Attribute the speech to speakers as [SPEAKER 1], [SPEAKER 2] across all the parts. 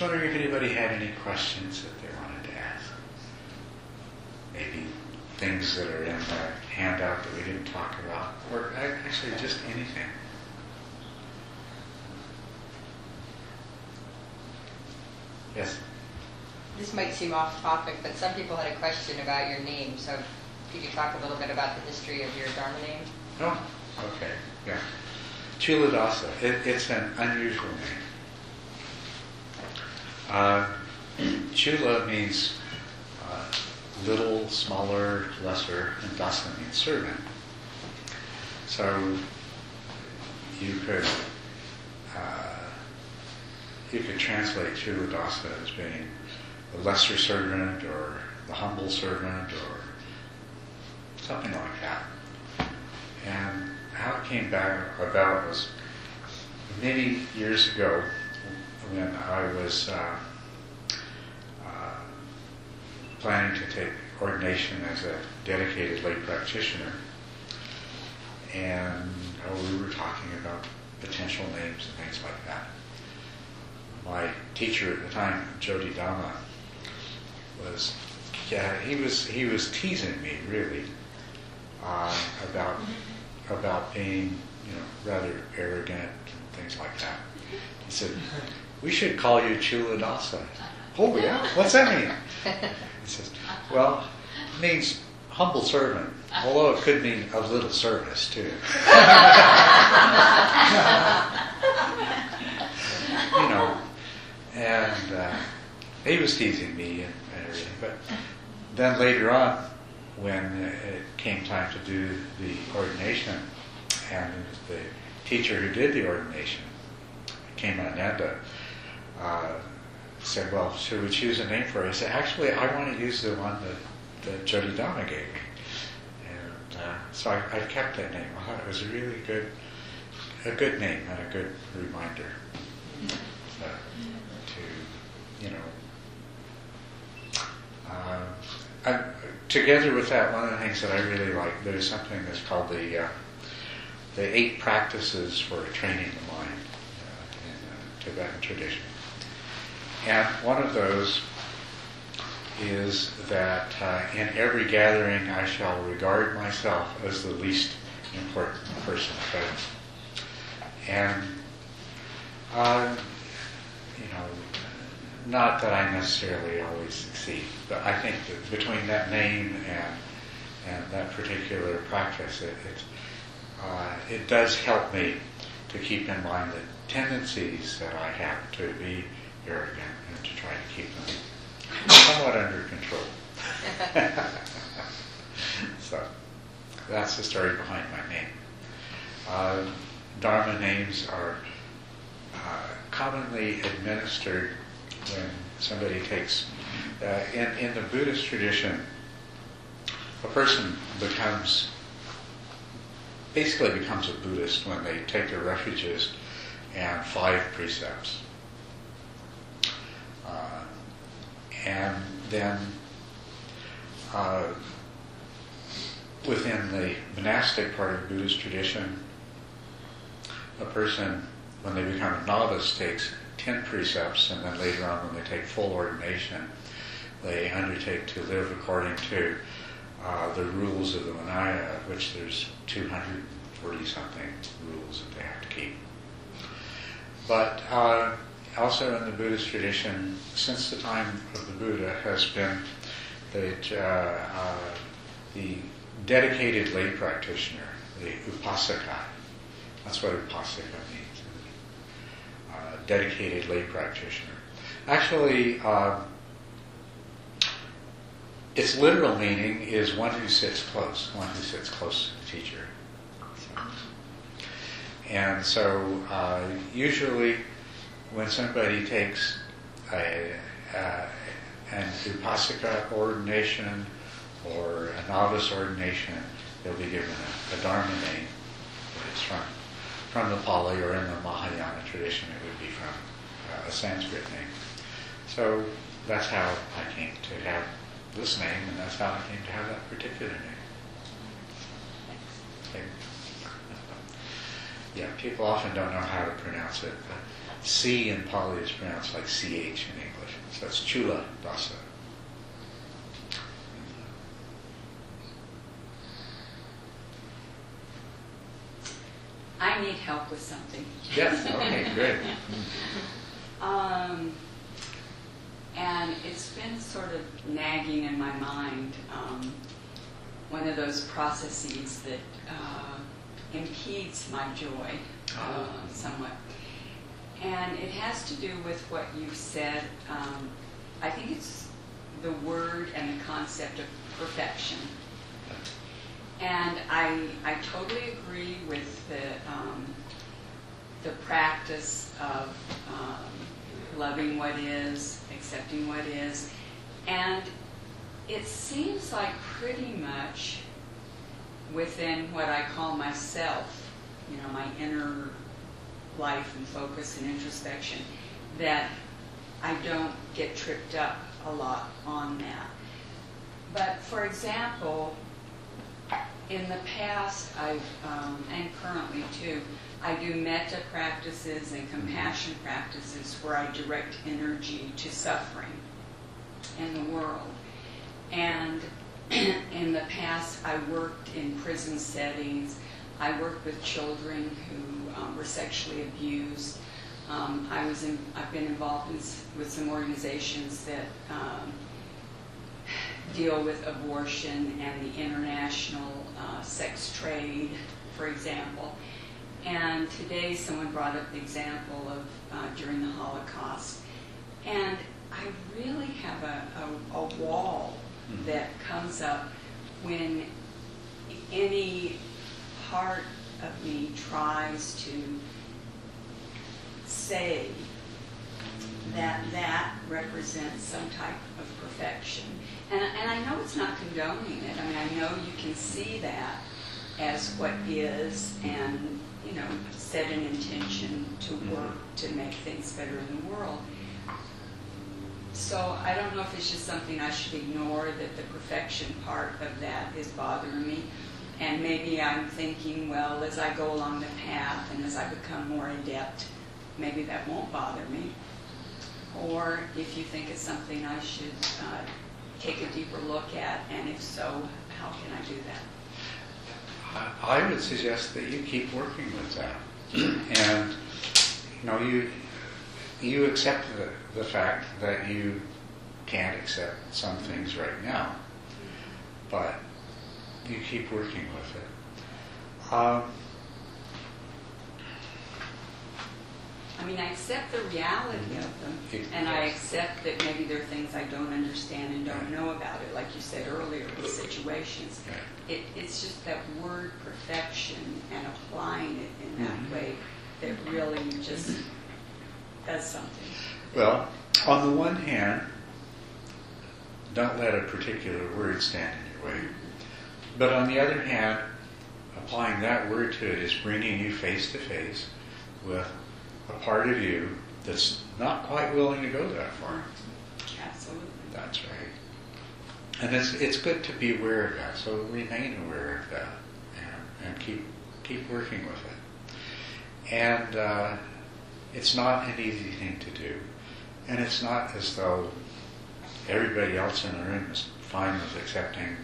[SPEAKER 1] was wondering if anybody had any questions that they wanted to ask. Maybe things that are in the handout that we didn't talk about, or uh, actually just anything. Yes?
[SPEAKER 2] This might seem off topic, but some people had a question about your name. So could you talk a little bit about the history of your Dharma name.
[SPEAKER 1] Oh, okay, yeah. Chuladasa, it, it's an unusual name. Uh, Chula means uh, little, smaller, lesser, and dasa means servant. So you could uh, you could translate Chula Chuladasa as being the lesser servant or the humble servant or something like that. And how it came back about was many years ago when I was uh, uh, planning to take ordination as a dedicated lay practitioner. And oh, we were talking about potential names and things like that. My teacher at the time, Jotidhamma, was yeah, he was he was teasing me really uh, about about being you know rather arrogant and things like that. He said, "We should call you Chula Dasa." Oh yeah, what's that mean? He says, "Well, it means humble servant, although it could mean a little service too." you know, and uh, he was teasing me and, everything. But then later on, when it came time to do the ordination, and the teacher who did the ordination, Kemananda, uh, said, "Well, should we choose a name for it?" I said, "Actually, I want to use the one that, that Jotidhamma gave me." And uh, so I, I kept that name. I thought it was a really good, a good name and a good reminder uh, to, you know. Uh, I, together with that, one of the things that I really like, there's something that's called the uh, the eight practices for training the mind uh, in the Tibetan tradition. And one of those is that uh, in every gathering I shall regard myself as the least important person present. And, uh, you know, not that I necessarily always succeed, but I think that between that name and and that particular practice, it it, uh, it does help me to keep in mind the tendencies that I have to be arrogant and to try to keep them somewhat under control. so that's the story behind my name. Uh, Dharma names are uh, commonly administered when somebody takes, uh, in, in the Buddhist tradition, a person becomes, basically becomes a Buddhist when they take their refuges and five precepts. Uh, and then uh, within the monastic part of Buddhist tradition, a person, when they become a novice, takes ten precepts, and then later on, when they take full ordination, they undertake to live according to uh, the rules of the Vinaya, which there's 240 something rules that they have to keep. But uh, also in the Buddhist tradition, since the time of the Buddha, has been that uh, uh the dedicated lay practitioner, the upasaka, that's what upasaka means, uh, dedicated lay practitioner. Actually, uh, its literal meaning is one who sits close, one who sits close to the teacher. So, and so, uh, usually, when somebody takes a, uh, an upasaka ordination or a novice ordination, they'll be given a, a dharma name is from from the Pali or in the Mahayana tradition, it would be from uh, a Sanskrit name. So that's how I came to have this name, and that's how I came to have that particular name. Okay. Yeah, people often don't know how to pronounce it, but C in Pali is pronounced like CH in English. So it's Chula Dasa.
[SPEAKER 3] I need help with something.
[SPEAKER 1] Yes, okay, great.
[SPEAKER 3] Um, and it's been sort of nagging in my mind. Um, one of those processes that uh, impedes my joy uh, somewhat. And it has to do with what you've said. Um, I think it's the word and the concept of perfection. And I, I totally agree with the, um, the practice of um, loving what is, accepting what is. And it seems like pretty much within what I call myself, you know, my inner life and focus and introspection, that I don't get tripped up a lot on that. But for example, in the past, I've, um, and currently too, I do metta practices and compassion practices where I direct energy to suffering in the world. And in the past, I worked in prison settings. I worked with children who um, were sexually abused. Um, I was in, I've been involved in, with some organizations that um, deal with abortion and the international uh, sex trade, for example. And today, someone brought up the example of uh, during the Holocaust. And I really have a, a, a wall That comes up when any part of me tries to say that that represents some type of perfection. And, and I know it's not condoning it. I mean, I know you can see that as what is and, you know, set an intention to work mm-hmm. to make things better in the world. So I don't know if it's just something I should ignore, that the perfection part of that is bothering me. And maybe I'm thinking, well, as I go along the path and as I become more adept, maybe that won't bother me. Or if you think it's something I should uh, take a deeper look at, and if so, how can I do that?
[SPEAKER 1] I would suggest that you keep working with that. and, you know, you, you accept the, the fact that you can't accept some things right now, but you keep working with it. Um,
[SPEAKER 3] I mean, I accept the reality of them, and I accept that maybe there are things I don't understand and don't know about it, like you said earlier, with situations. It, it's just that word perfection and applying it in that
[SPEAKER 1] Mhm.
[SPEAKER 3] way that really just does something.
[SPEAKER 1] Well, on the one hand, don't let a particular word stand in your way. But on the other hand, applying that word to it is bringing you face to face with a part of you that's not quite willing to go that far.
[SPEAKER 3] Absolutely.
[SPEAKER 1] That's right. And it's it's good to be aware of that. So remain aware of that and, and keep keep working with it. And uh, it's not an easy thing to do. And it's not as though everybody else in the room is fine with accepting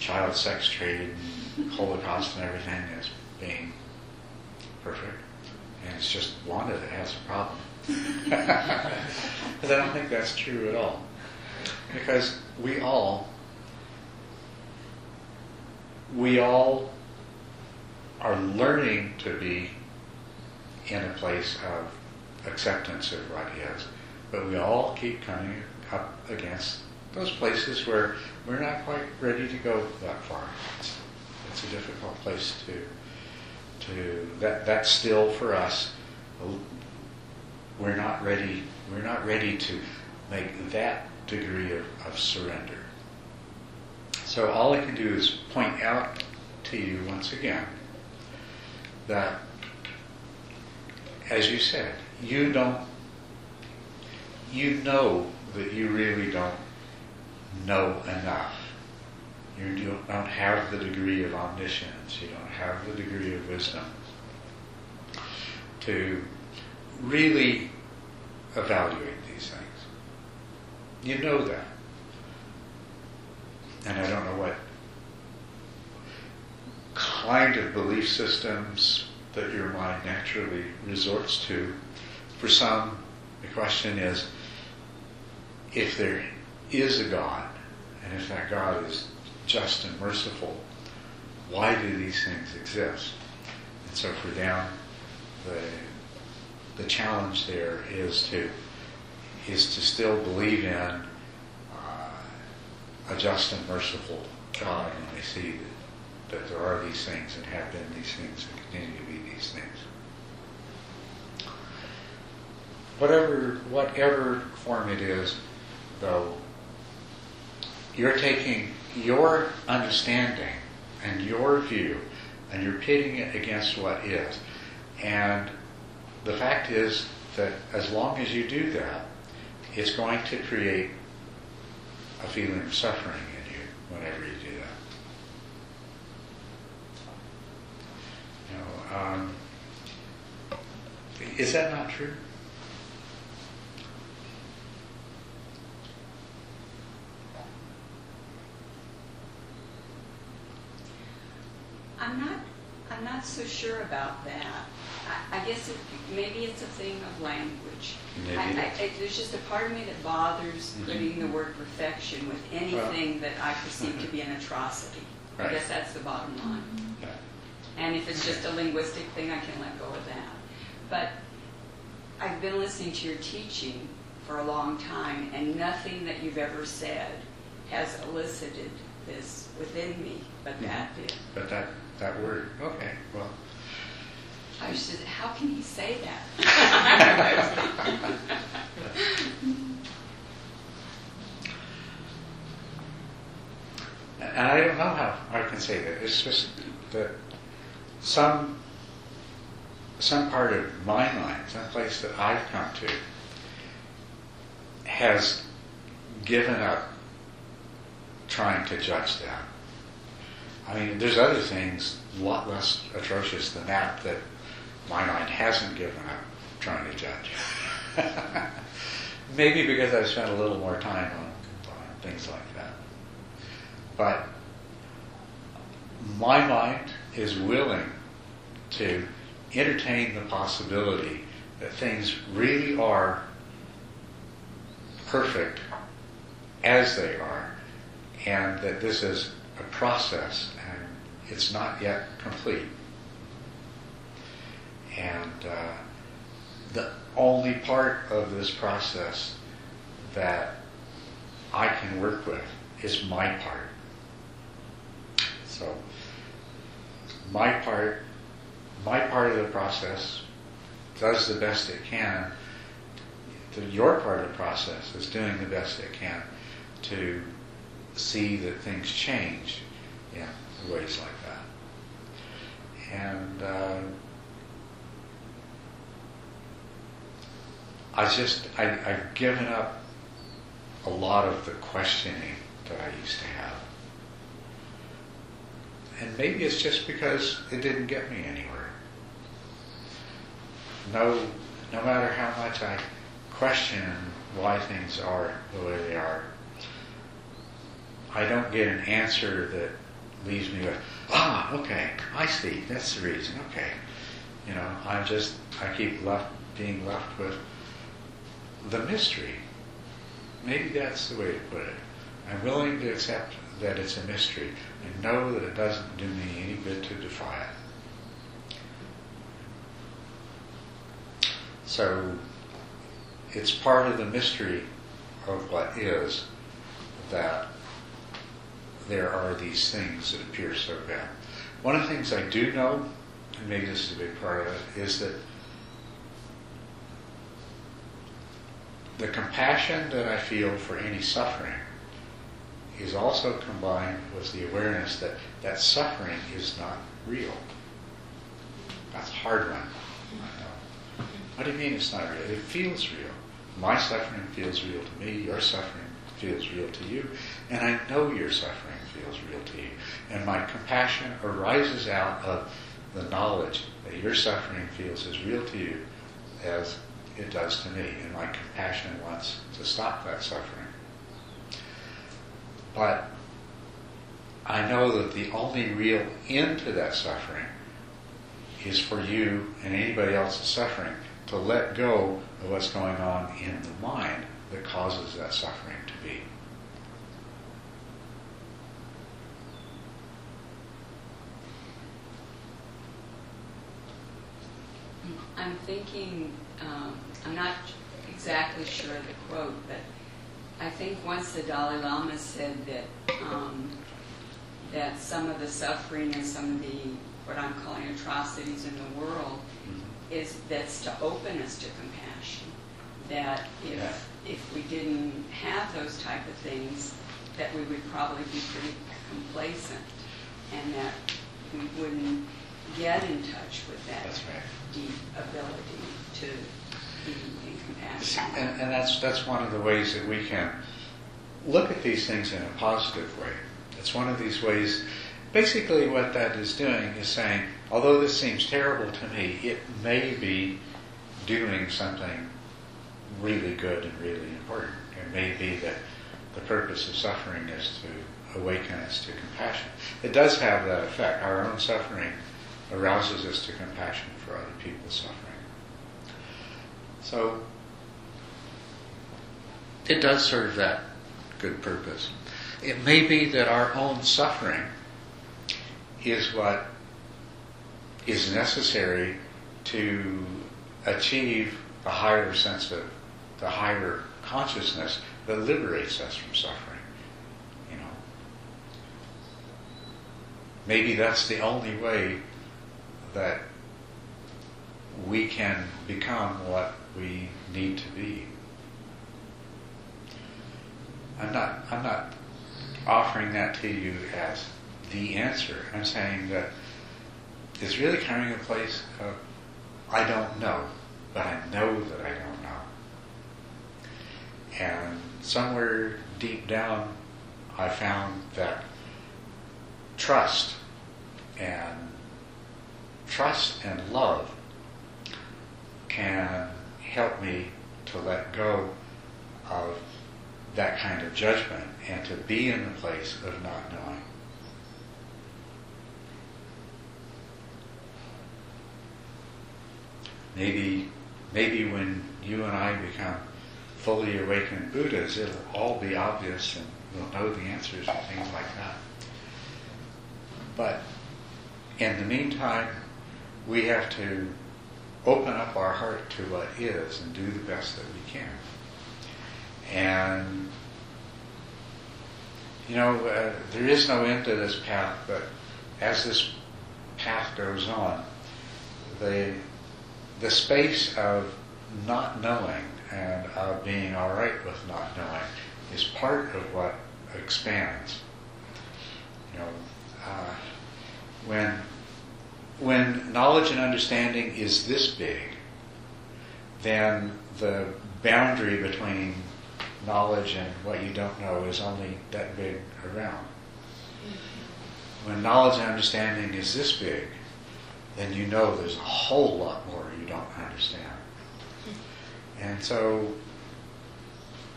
[SPEAKER 1] child sex trade and Holocaust and everything as being perfect. And it's just Wanda that has a problem. but I don't think that's true at all. Because we all, we all are learning to be in a place of acceptance of what is, but we all keep coming up against those places where we're not quite ready to go that far. It's, it's a difficult place to, to that. That's still for us. We're not ready. We're not ready to make that degree of, of surrender. So all I can do is point out to you once again that, as you said, you don't, you know that you really don't know enough. You don't have the degree of omniscience. You don't have the degree of wisdom to really evaluate these things. You know that. And I don't know what kind of belief systems that your mind naturally resorts to. For some, the question is if there is a God, and if that God is just and merciful, why do these things exist? And so for them, the, the challenge there is to is to still believe in uh, a just and merciful God when they see that, that there are these things and have been these things and continue these things. Whatever whatever form it is, though, you're taking your understanding and your view and you're pitting it against what is. And the fact is that as long as you do that, it's going to create a feeling of suffering in you whenever you do that. You know, um, is that not true?
[SPEAKER 3] I'm not, I'm not so sure about that. I, I guess it, maybe it's a thing of language.
[SPEAKER 1] Maybe
[SPEAKER 3] I, I,
[SPEAKER 1] is.
[SPEAKER 3] I, there's just a part of me that bothers
[SPEAKER 1] Mhm.
[SPEAKER 3] putting the word perfection with anything that I perceive to be an atrocity. I guess that's the bottom line. And if it's just a linguistic thing, I can let go of that. But I've been listening to your teaching for a long time, and nothing that you've ever said has elicited this within me, but that mm-hmm. did.
[SPEAKER 1] But that, that word, okay, well,
[SPEAKER 3] I was just, how can he say that?
[SPEAKER 1] And I don't know how I can say that. It's just that some some part of my mind, some place that I've come to, has given up trying to judge that. I mean, there's other things a lot less atrocious than that that my mind hasn't given up trying to judge. Maybe because I've spent a little more time on, on things like that. But my mind is willing to entertain the possibility that things really are perfect as they are, and that this is a process and it's not yet complete. And uh, the only part of this process that I can work with is my part. So, my part, my part of the process does the best it can. Your part of the process is doing the best it can to see that things change in ways like that. And uh, I just, I, I've given up a lot of the questioning that I used to have. And maybe it's just because it didn't get me anywhere. No, no matter how much I question why things are the way they are, I don't get an answer that leaves me with, ah, okay, I see, that's the reason, okay. You know, I'm just, I keep left, being left with the mystery. Maybe that's the way to put it. I'm willing to accept that it's a mystery and know that it doesn't do me any good to defy it. So it's part of the mystery of what is that there are these things that appear so bad. One of the things I do know, and maybe this is a big part of it, is that the compassion that I feel for any suffering is also combined with the awareness that that suffering is not real. That's a hard one. What do you mean it's not real? It feels real. My suffering feels real to me. Your suffering feels real to you. And I know your suffering feels real to you. And my compassion arises out of the knowledge that your suffering feels as real to you as it does to me, and my compassion wants to stop that suffering. But I know that the only real end to that suffering is for you and anybody else's suffering to let go of what's going on in the mind that causes that suffering to be.
[SPEAKER 3] I'm thinking, um, I'm not exactly sure of the quote, but I think once the Dalai Lama said that um, that some of the suffering and some of the what I'm calling atrocities in the world is that's to open us to compassion. That if
[SPEAKER 1] Yeah.
[SPEAKER 3] if we didn't have those type of things, that we would probably be pretty complacent, and that we wouldn't get in touch with that
[SPEAKER 1] That's right.
[SPEAKER 3] deep ability to be in compassion.
[SPEAKER 1] And, and that's, that's one of the ways that we can look at these things in a positive way. It's one of these ways, basically what that is doing is saying, although this seems terrible to me, it may be doing something really good and really important. It may be that the purpose of suffering is to awaken us to compassion. It does have that effect. Our own suffering arouses us to compassion for other people's suffering. So it does serve that good purpose. It may be that our own suffering is what is necessary to achieve the higher sense of the higher consciousness that liberates us from suffering. You know, maybe that's the only way that we can become what we need to be. I'm not, I'm not offering that to you as the answer. I'm saying that it's really coming a place of, I don't know, but I know that I don't know. And somewhere deep down, I found that trust and trust and love can help me to let go of that kind of judgment and to be in the place of not knowing. Maybe, maybe when you and I become fully awakened Buddhas, it'll all be obvious and we'll know the answers and things like that. But in the meantime, we have to open up our heart to what is and do the best that we can. And, you know, uh, there is no end to this path, but as this path goes on, the, the space of not knowing and of being all right with not knowing is part of what expands. You know, uh, when when knowledge and understanding is this big, then the boundary between knowledge and what you don't know is only that big around. When knowledge and understanding is this big, then you know there's a whole lot more you don't understand. And so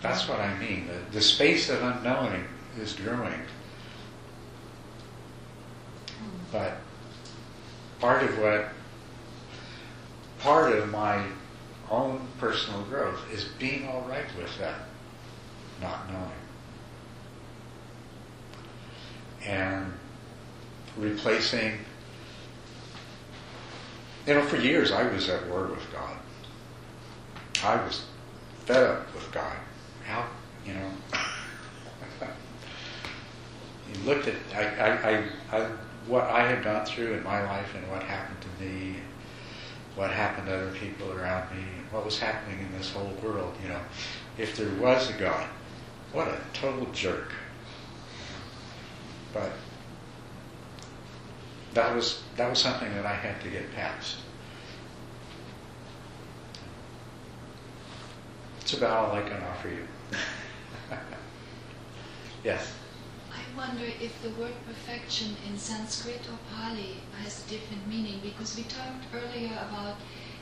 [SPEAKER 1] that's what I mean. The, the space of unknowing is growing. But part of what, part of my own personal growth is being all right with that not knowing. And replacing, you know, for years I was at war with God. I was fed up with God. How, you know, you looked at I, I, I, what I had gone through in my life and what happened to me, what happened to other people around me, and what was happening in this whole world. You know, if there was a God, what a total jerk. But that was that was something that I had to get past. It's about all I can offer you. yes.
[SPEAKER 4] I wonder if the word perfection in Sanskrit or Pali has a different meaning because we talked earlier about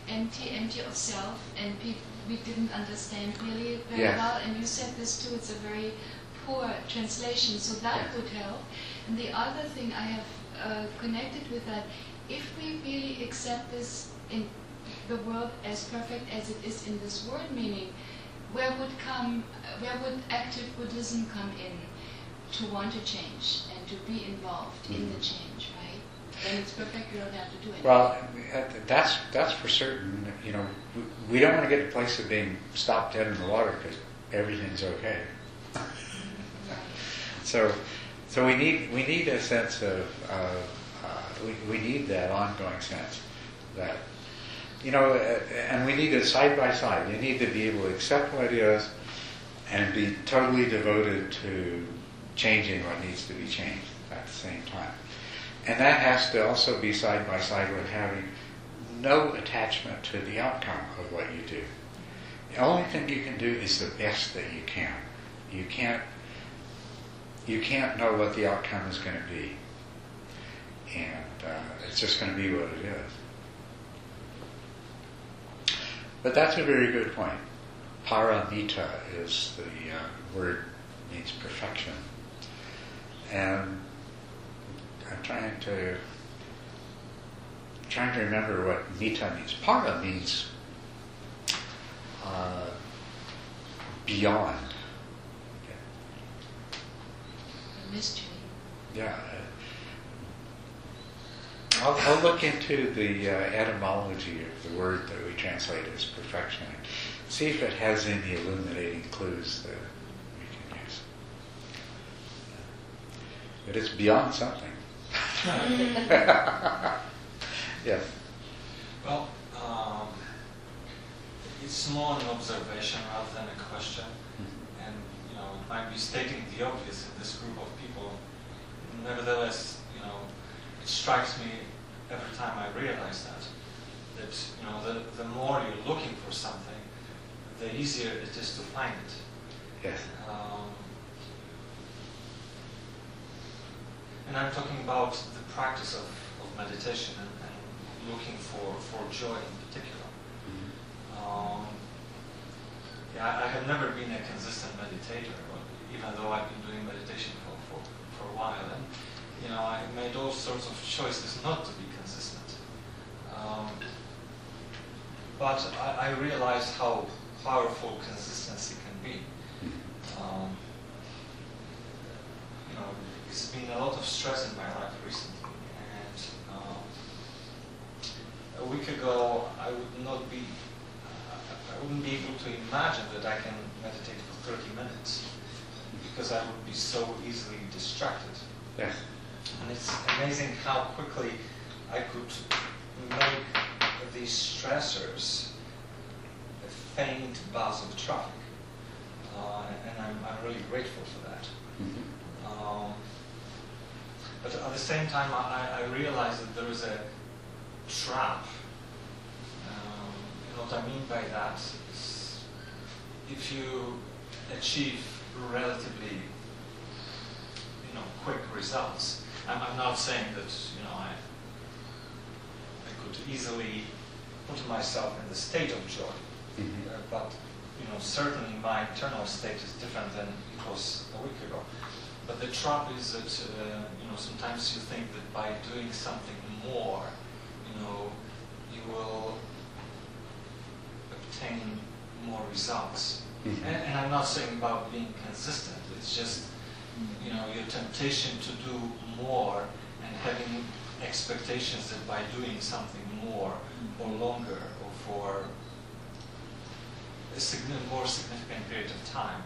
[SPEAKER 4] empty, empty of self, and pe- we didn't understand really very
[SPEAKER 1] Yes.
[SPEAKER 4] well. And you said this too. It's a very poor translation, so that
[SPEAKER 1] Yes.
[SPEAKER 4] would help. And the other thing I have uh, connected with that, if we really accept this in the world as perfect as it is in this word meaning, where would come, where would active Buddhism come in to want to change and to be involved in the
[SPEAKER 1] Mhm.
[SPEAKER 4] change? Then it's perfect. You don't have to do it.
[SPEAKER 1] Well, that's that's for certain. You know, we, we don't want to get to the place of being stopped dead in the water because everything's okay. So, so we need we need a sense of uh, uh, we, we need that ongoing sense that you know, uh, and we need it side by side. You need to be able to accept what is and be totally devoted to changing what needs to be changed at the same time. And that has to also be side by side with having no attachment to the outcome of what you do. The only thing you can do is the best that you can. You can't you can't know what the outcome is going to be. And uh, it's just going to be what it is. But that's a very good point. Paramita is the uh, word means perfection. And I'm trying to trying to remember what mita means. Para means uh, beyond.
[SPEAKER 4] A mystery.
[SPEAKER 1] Yeah. I'll, I'll look into the uh, etymology of the word that we translate as perfection see if it has any illuminating clues that we can use. But it's beyond something. yes.
[SPEAKER 5] Well, um, it's more an observation rather than a question, and you know it might be stating the obvious in this group of people. Nevertheless, you know, it strikes me every time I realize that that you know the the more you're looking for something, the easier it is to find it.
[SPEAKER 1] Yes.
[SPEAKER 5] Um, and I'm talking about the practice of, of meditation and, and looking for, for joy in particular. Um, yeah, I, I have never been a consistent meditator, but even though I've been doing meditation for, for, for a while. And, you know, I made all sorts of choices not to be consistent. Um, but I, I realized how powerful consistency can be. Um, you know, it's been a lot of stress in my life recently, and um, a week ago I would not be, I wouldn't be able to imagine that I can meditate for 30 minutes because I would be so easily distracted.
[SPEAKER 1] Yes.
[SPEAKER 5] And it's amazing how quickly I could make these stressors a faint buzz of traffic. Uh, and I'm, I'm really grateful for that. Um, but at the same time, I, I realize that there is a trap. Um, what I mean by that is if you achieve relatively you know, quick results, I'm, I'm not saying that you know I, I could easily put myself in the state of joy,
[SPEAKER 1] Mhm.
[SPEAKER 5] uh, but you know certainly my internal state is different than it was a week ago. But the trap is that uh, you know sometimes you think that by doing something more, you know, you will obtain more results.
[SPEAKER 1] Mhm.
[SPEAKER 5] And, and I'm not saying about being consistent. It's just you know your temptation to do more and having expectations that by doing something more or longer or for a signi- more significant period of time,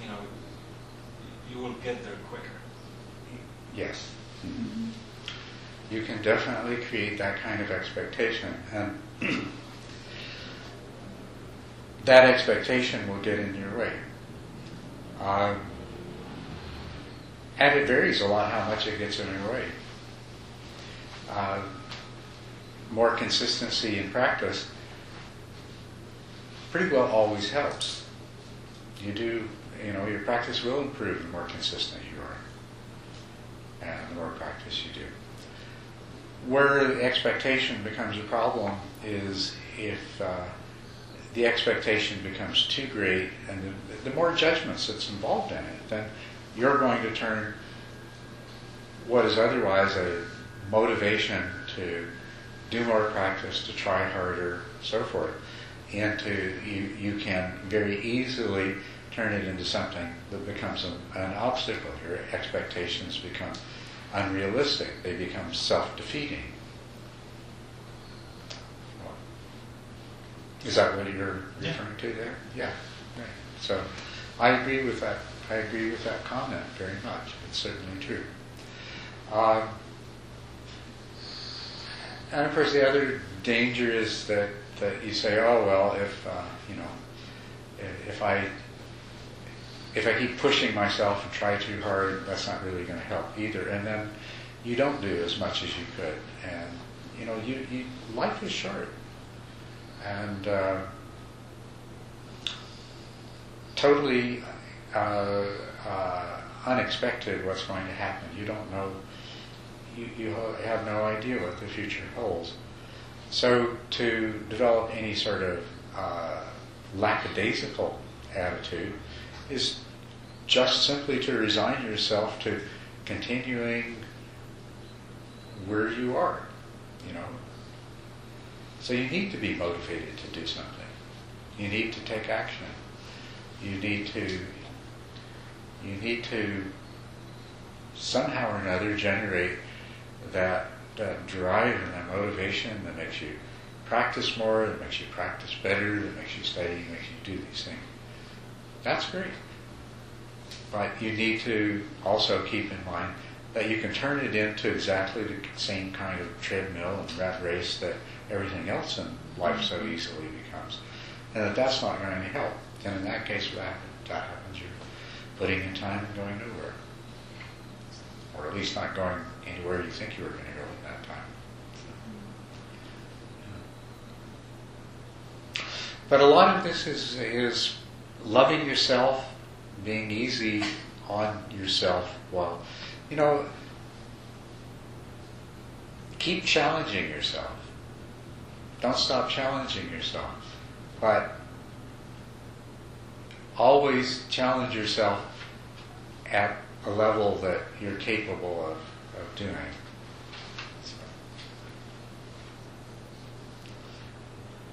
[SPEAKER 5] you know, you will get there quicker.
[SPEAKER 1] Yes. You can definitely create that kind of expectation, and that expectation will get in your way. Um, and it varies a lot how much it gets in your way. Uh, more consistency in practice pretty well always helps. You do, you know, your practice will improve the more consistent you are and the more practice you do. where the expectation becomes a problem is if uh, the expectation becomes too great and the, the more judgments that's involved in it, then you're going to turn what is otherwise a motivation to do more practice, to try harder, so forth, into you, you can very easily turn it into something that becomes an, an obstacle. Your expectations become unrealistic. They become self-defeating. Is that what you're
[SPEAKER 5] Yeah.
[SPEAKER 1] referring to there? Yeah. Right. So I agree with that. I agree with that comment very much. It's certainly true. Um, and of course, the other danger is that, that you say, oh well, if uh, you know, if I if I keep pushing myself and try too hard, that's not really going to help either. And then you don't do as much as you could. And you know, you, you life is short, and uh, totally uh, uh, unexpected what's going to happen. You don't know. You, you have no idea what the future holds. So to develop any sort of uh, lackadaisical attitude is just simply to resign yourself to continuing where you are, you know. So you need to be motivated to do something. You need to take action. You need to you need to somehow or another generate that, that drive and that motivation that makes you practice more, that makes you practice better, that makes you study, that makes you do these things. That's great. But you need to also keep in mind that you can turn it into exactly the same kind of treadmill and rat race that everything else in life so easily becomes. And that that's not going to help. And in that case, what happens? That happens. You're putting in time and going nowhere. Or at least not going anywhere you think you were going to go in that time. Mm-hmm. But a lot of this is, is loving yourself, being easy on yourself Well, you know, keep challenging yourself. Don't stop challenging yourself. But always challenge yourself at a level that you're capable of, of doing.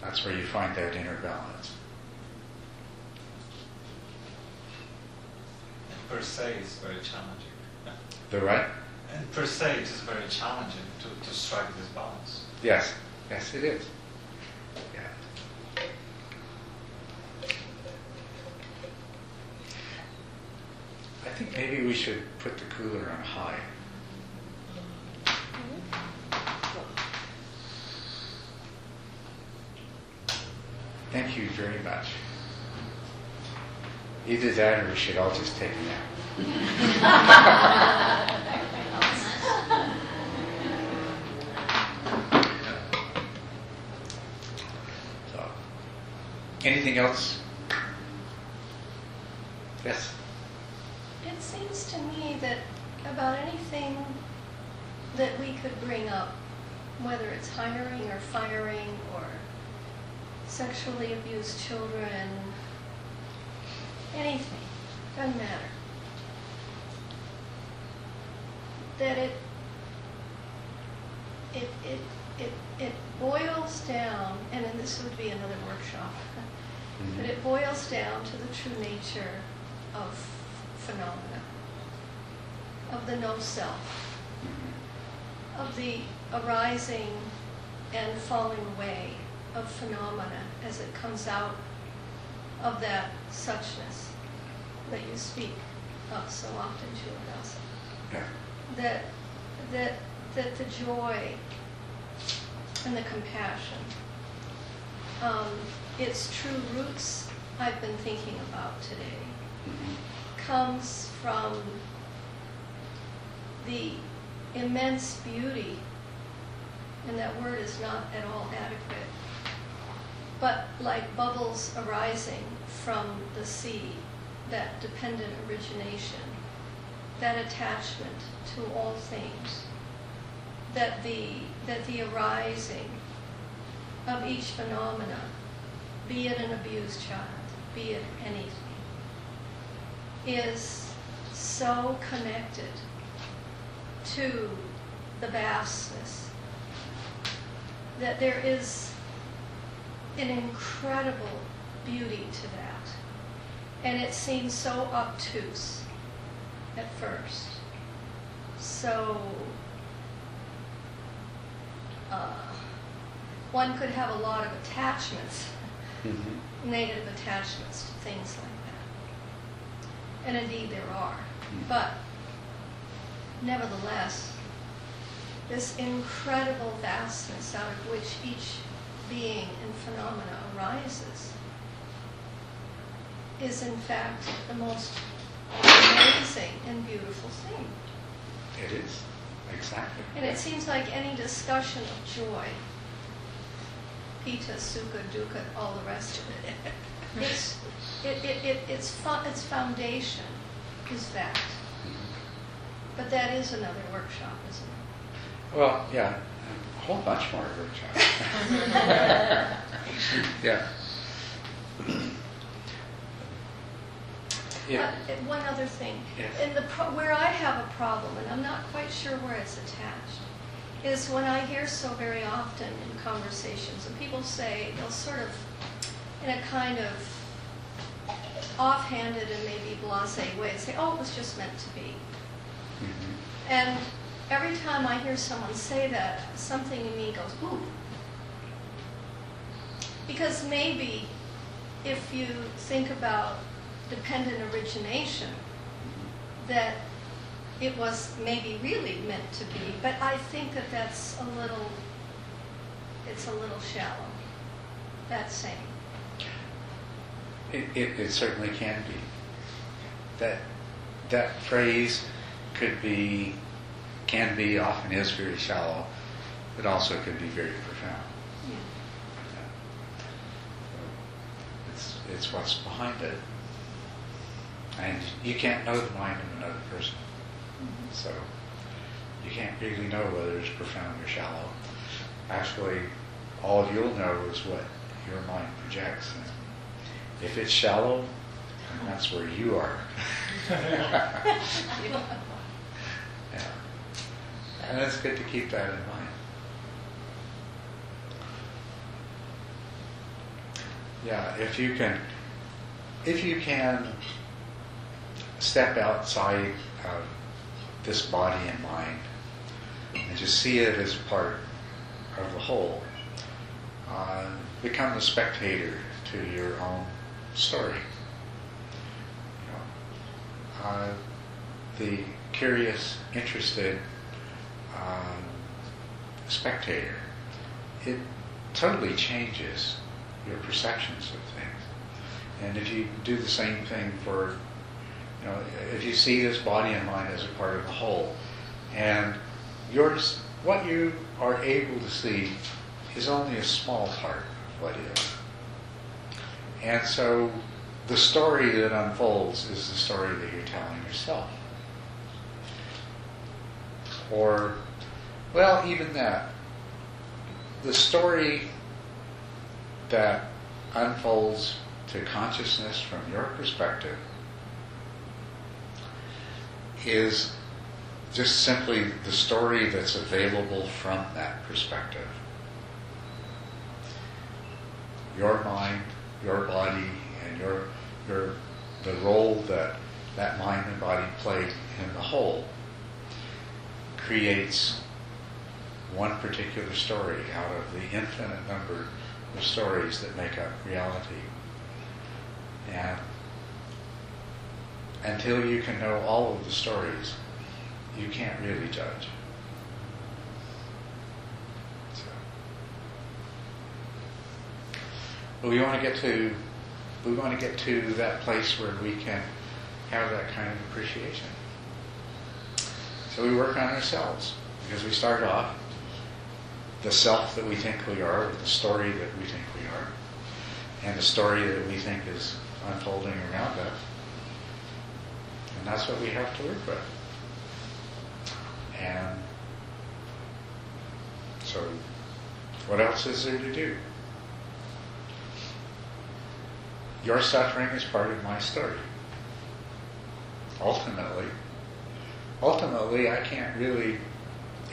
[SPEAKER 1] That's where you find that inner balance.
[SPEAKER 5] And per se, it's very challenging.
[SPEAKER 1] The right?
[SPEAKER 5] And per se, it is very challenging to, to strike this balance.
[SPEAKER 1] Yes. Yes, it is. Yeah. I think maybe we should put the cooler on high. Thank you very much. Either that or we should all just take a nap. So, anything else? Yes.
[SPEAKER 6] It seems to me that about anything that we could bring up, whether it's hiring or firing or sexually abused children, anything, doesn't matter. That it it it it it boils down, and then this would be another workshop. But mm-hmm. it boils down to the true nature of phenomena, of the no self, of the arising and falling away of phenomena as it comes out of that suchness that you speak of so often, Julius.
[SPEAKER 1] Yeah.
[SPEAKER 6] That, that, that the joy and the compassion, um, its true roots I've been thinking about today comes from the immense beauty, and that word is not at all adequate, but like bubbles arising from the sea, that dependent origination, that attachment to all things, that the that the arising of each phenomena, be it an abused child, be it anything, is so connected to the vastness that there is an incredible beauty to that. And it seems so obtuse at first. So, uh, one could have a lot of attachments,
[SPEAKER 1] Mhm.
[SPEAKER 6] negative attachments to things like that. And indeed there are. But nevertheless, this incredible vastness out of which each being and phenomena arises is in fact the most amazing and beautiful thing.
[SPEAKER 1] It is, exactly.
[SPEAKER 6] And it seems like any discussion of joy, piti, sukha, dukkha, all the rest of it, it's, it, it, it, its, fo- its foundation is that. Mm-hmm. But that is another workshop, isn't it?
[SPEAKER 1] Well, yeah, whole bunch more workshops. yeah. Yeah.
[SPEAKER 6] Uh, one other thing,
[SPEAKER 1] Yes.
[SPEAKER 6] and the pro- where I have a problem, and I'm not quite sure where it's attached, is when I hear so very often in conversations, and people say they'll sort of, in a kind of offhanded and maybe blasé way, say, "Oh, it was just meant to be."
[SPEAKER 1] Mhm.
[SPEAKER 6] And every time I hear someone say that, something in me goes, ooh. Because maybe if you think about dependent origination, that it was maybe really meant to be, but I think that that's a little, it's a little shallow, that saying.
[SPEAKER 1] It, it, it certainly can be. That that phrase could be, can be, often is very shallow, but also can be very profound. It's it's what's behind it, and you can't know the mind of another person, mm-hmm. so you can't really know whether it's profound or shallow. Actually, all you'll know is what your mind projects. And if it's shallow, then that's where you are. And it's good to keep that in mind. Yeah, if you can, if you can step outside of this body and mind and just see it as part of the whole, uh, become the spectator to your own story. You know, uh, the curious, interested um, spectator, it totally changes your perceptions of things. And if you do the same thing for, you know, if you see this body and mind as a part of the whole, and yours, what you are able to see is only a small part of what is. And so the story that unfolds is the story that you're telling yourself. Or, well, even that. The story that unfolds to consciousness from your perspective is just simply the story that's available from that perspective. Your mind, your body, and your, your, the role that that mind and body play in the whole creates one particular story out of the infinite number of stories that make up reality. And until you can know all of the stories, you can't really judge. So, but we want to get to we want to get to that place where we can have that kind of appreciation. So we work on ourselves because we start off the self that we think we are, the story that we think we are, and the story that we think is unfolding around us. And that's what we have to work with. And So, what else is there to do? Your suffering is part of my story. Ultimately, ultimately, I can't really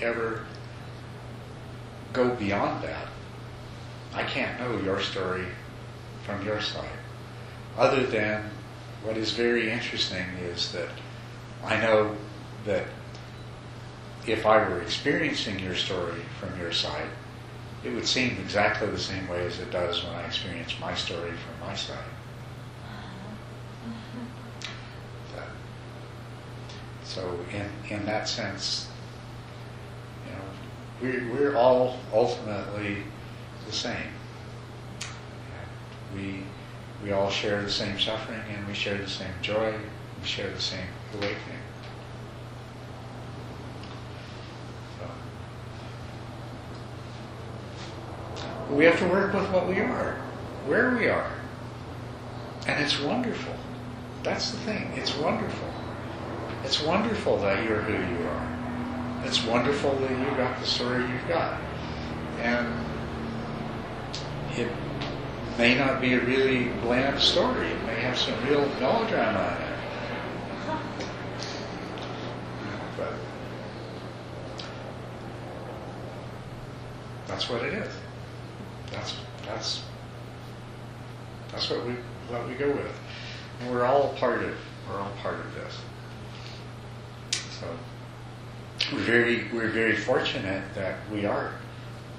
[SPEAKER 1] ever go beyond that. I can't know your story from your side. Other than what is very interesting is that I know that if I were experiencing your story from your side, it would seem exactly the same way as it does when I experience my story from my side. Uh-huh. So in, in that sense, we're, we're all ultimately the same. We, we all share the same suffering and we share the same joy, we share the same awakening. So, we have to work with what we are, where we are. And it's wonderful. That's the thing. It's wonderful. It's wonderful that you're who you are. It's wonderful that you got the story you've got. And it may not be a really bland story. It may have some real melodrama in it. But that's what it is. That's that's that's what we what we go with. And we're all part of we're all part of this. So we're very we're very fortunate that we are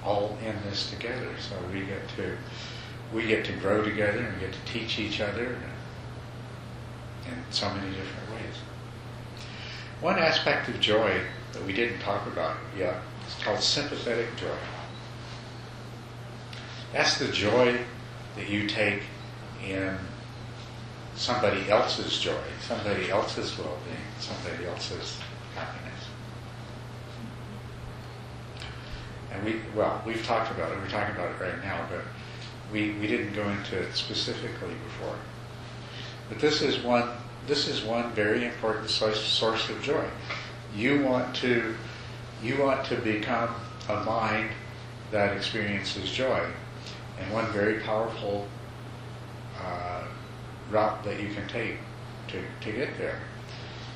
[SPEAKER 1] all in this together. So we get to we get to grow together and get to teach each other in so many different ways. One aspect of joy that we didn't talk about yet is called sympathetic joy. That's the joy that you take in somebody else's joy, somebody else's well-being, somebody else's happiness. And we, well, we've talked about it, we're talking about it right now, but we, we didn't go into it specifically before. But this is one, this is one very important source, of joy. You want to, you want to become a mind that experiences joy. And one very powerful uh, route that you can take to, to get there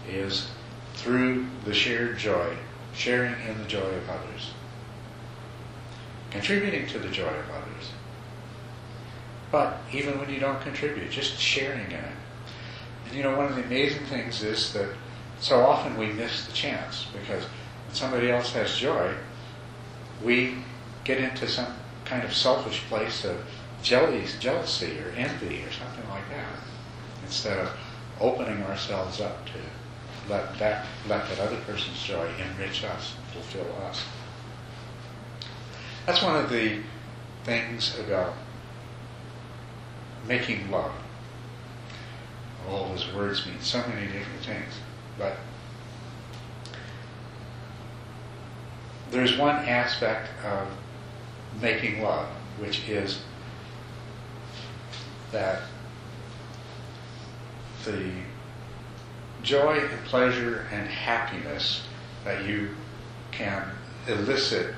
[SPEAKER 1] is through the shared joy, sharing in the joy of others, contributing to the joy of others. But even when you don't contribute, just sharing in it. And you know, one of the amazing things is that so often we miss the chance because when somebody else has joy, we get into some kind of selfish place of jealousy, or envy or something like that, instead of opening ourselves up to let that let that other person's joy enrich us, fulfill us. That's one of the things about making love. All those words mean so many different things, but there's one aspect of making love, which is that the joy and pleasure and happiness that you can elicit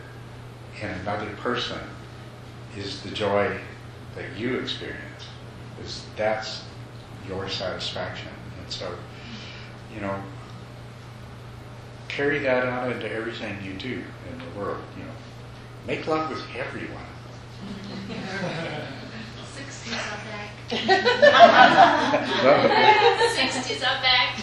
[SPEAKER 1] in another person is the joy that you experience. Is that's your satisfaction. And so, you know, carry that out into everything you do in the world. You know, make love with everyone.
[SPEAKER 4] Sixties are back. Sixties are back.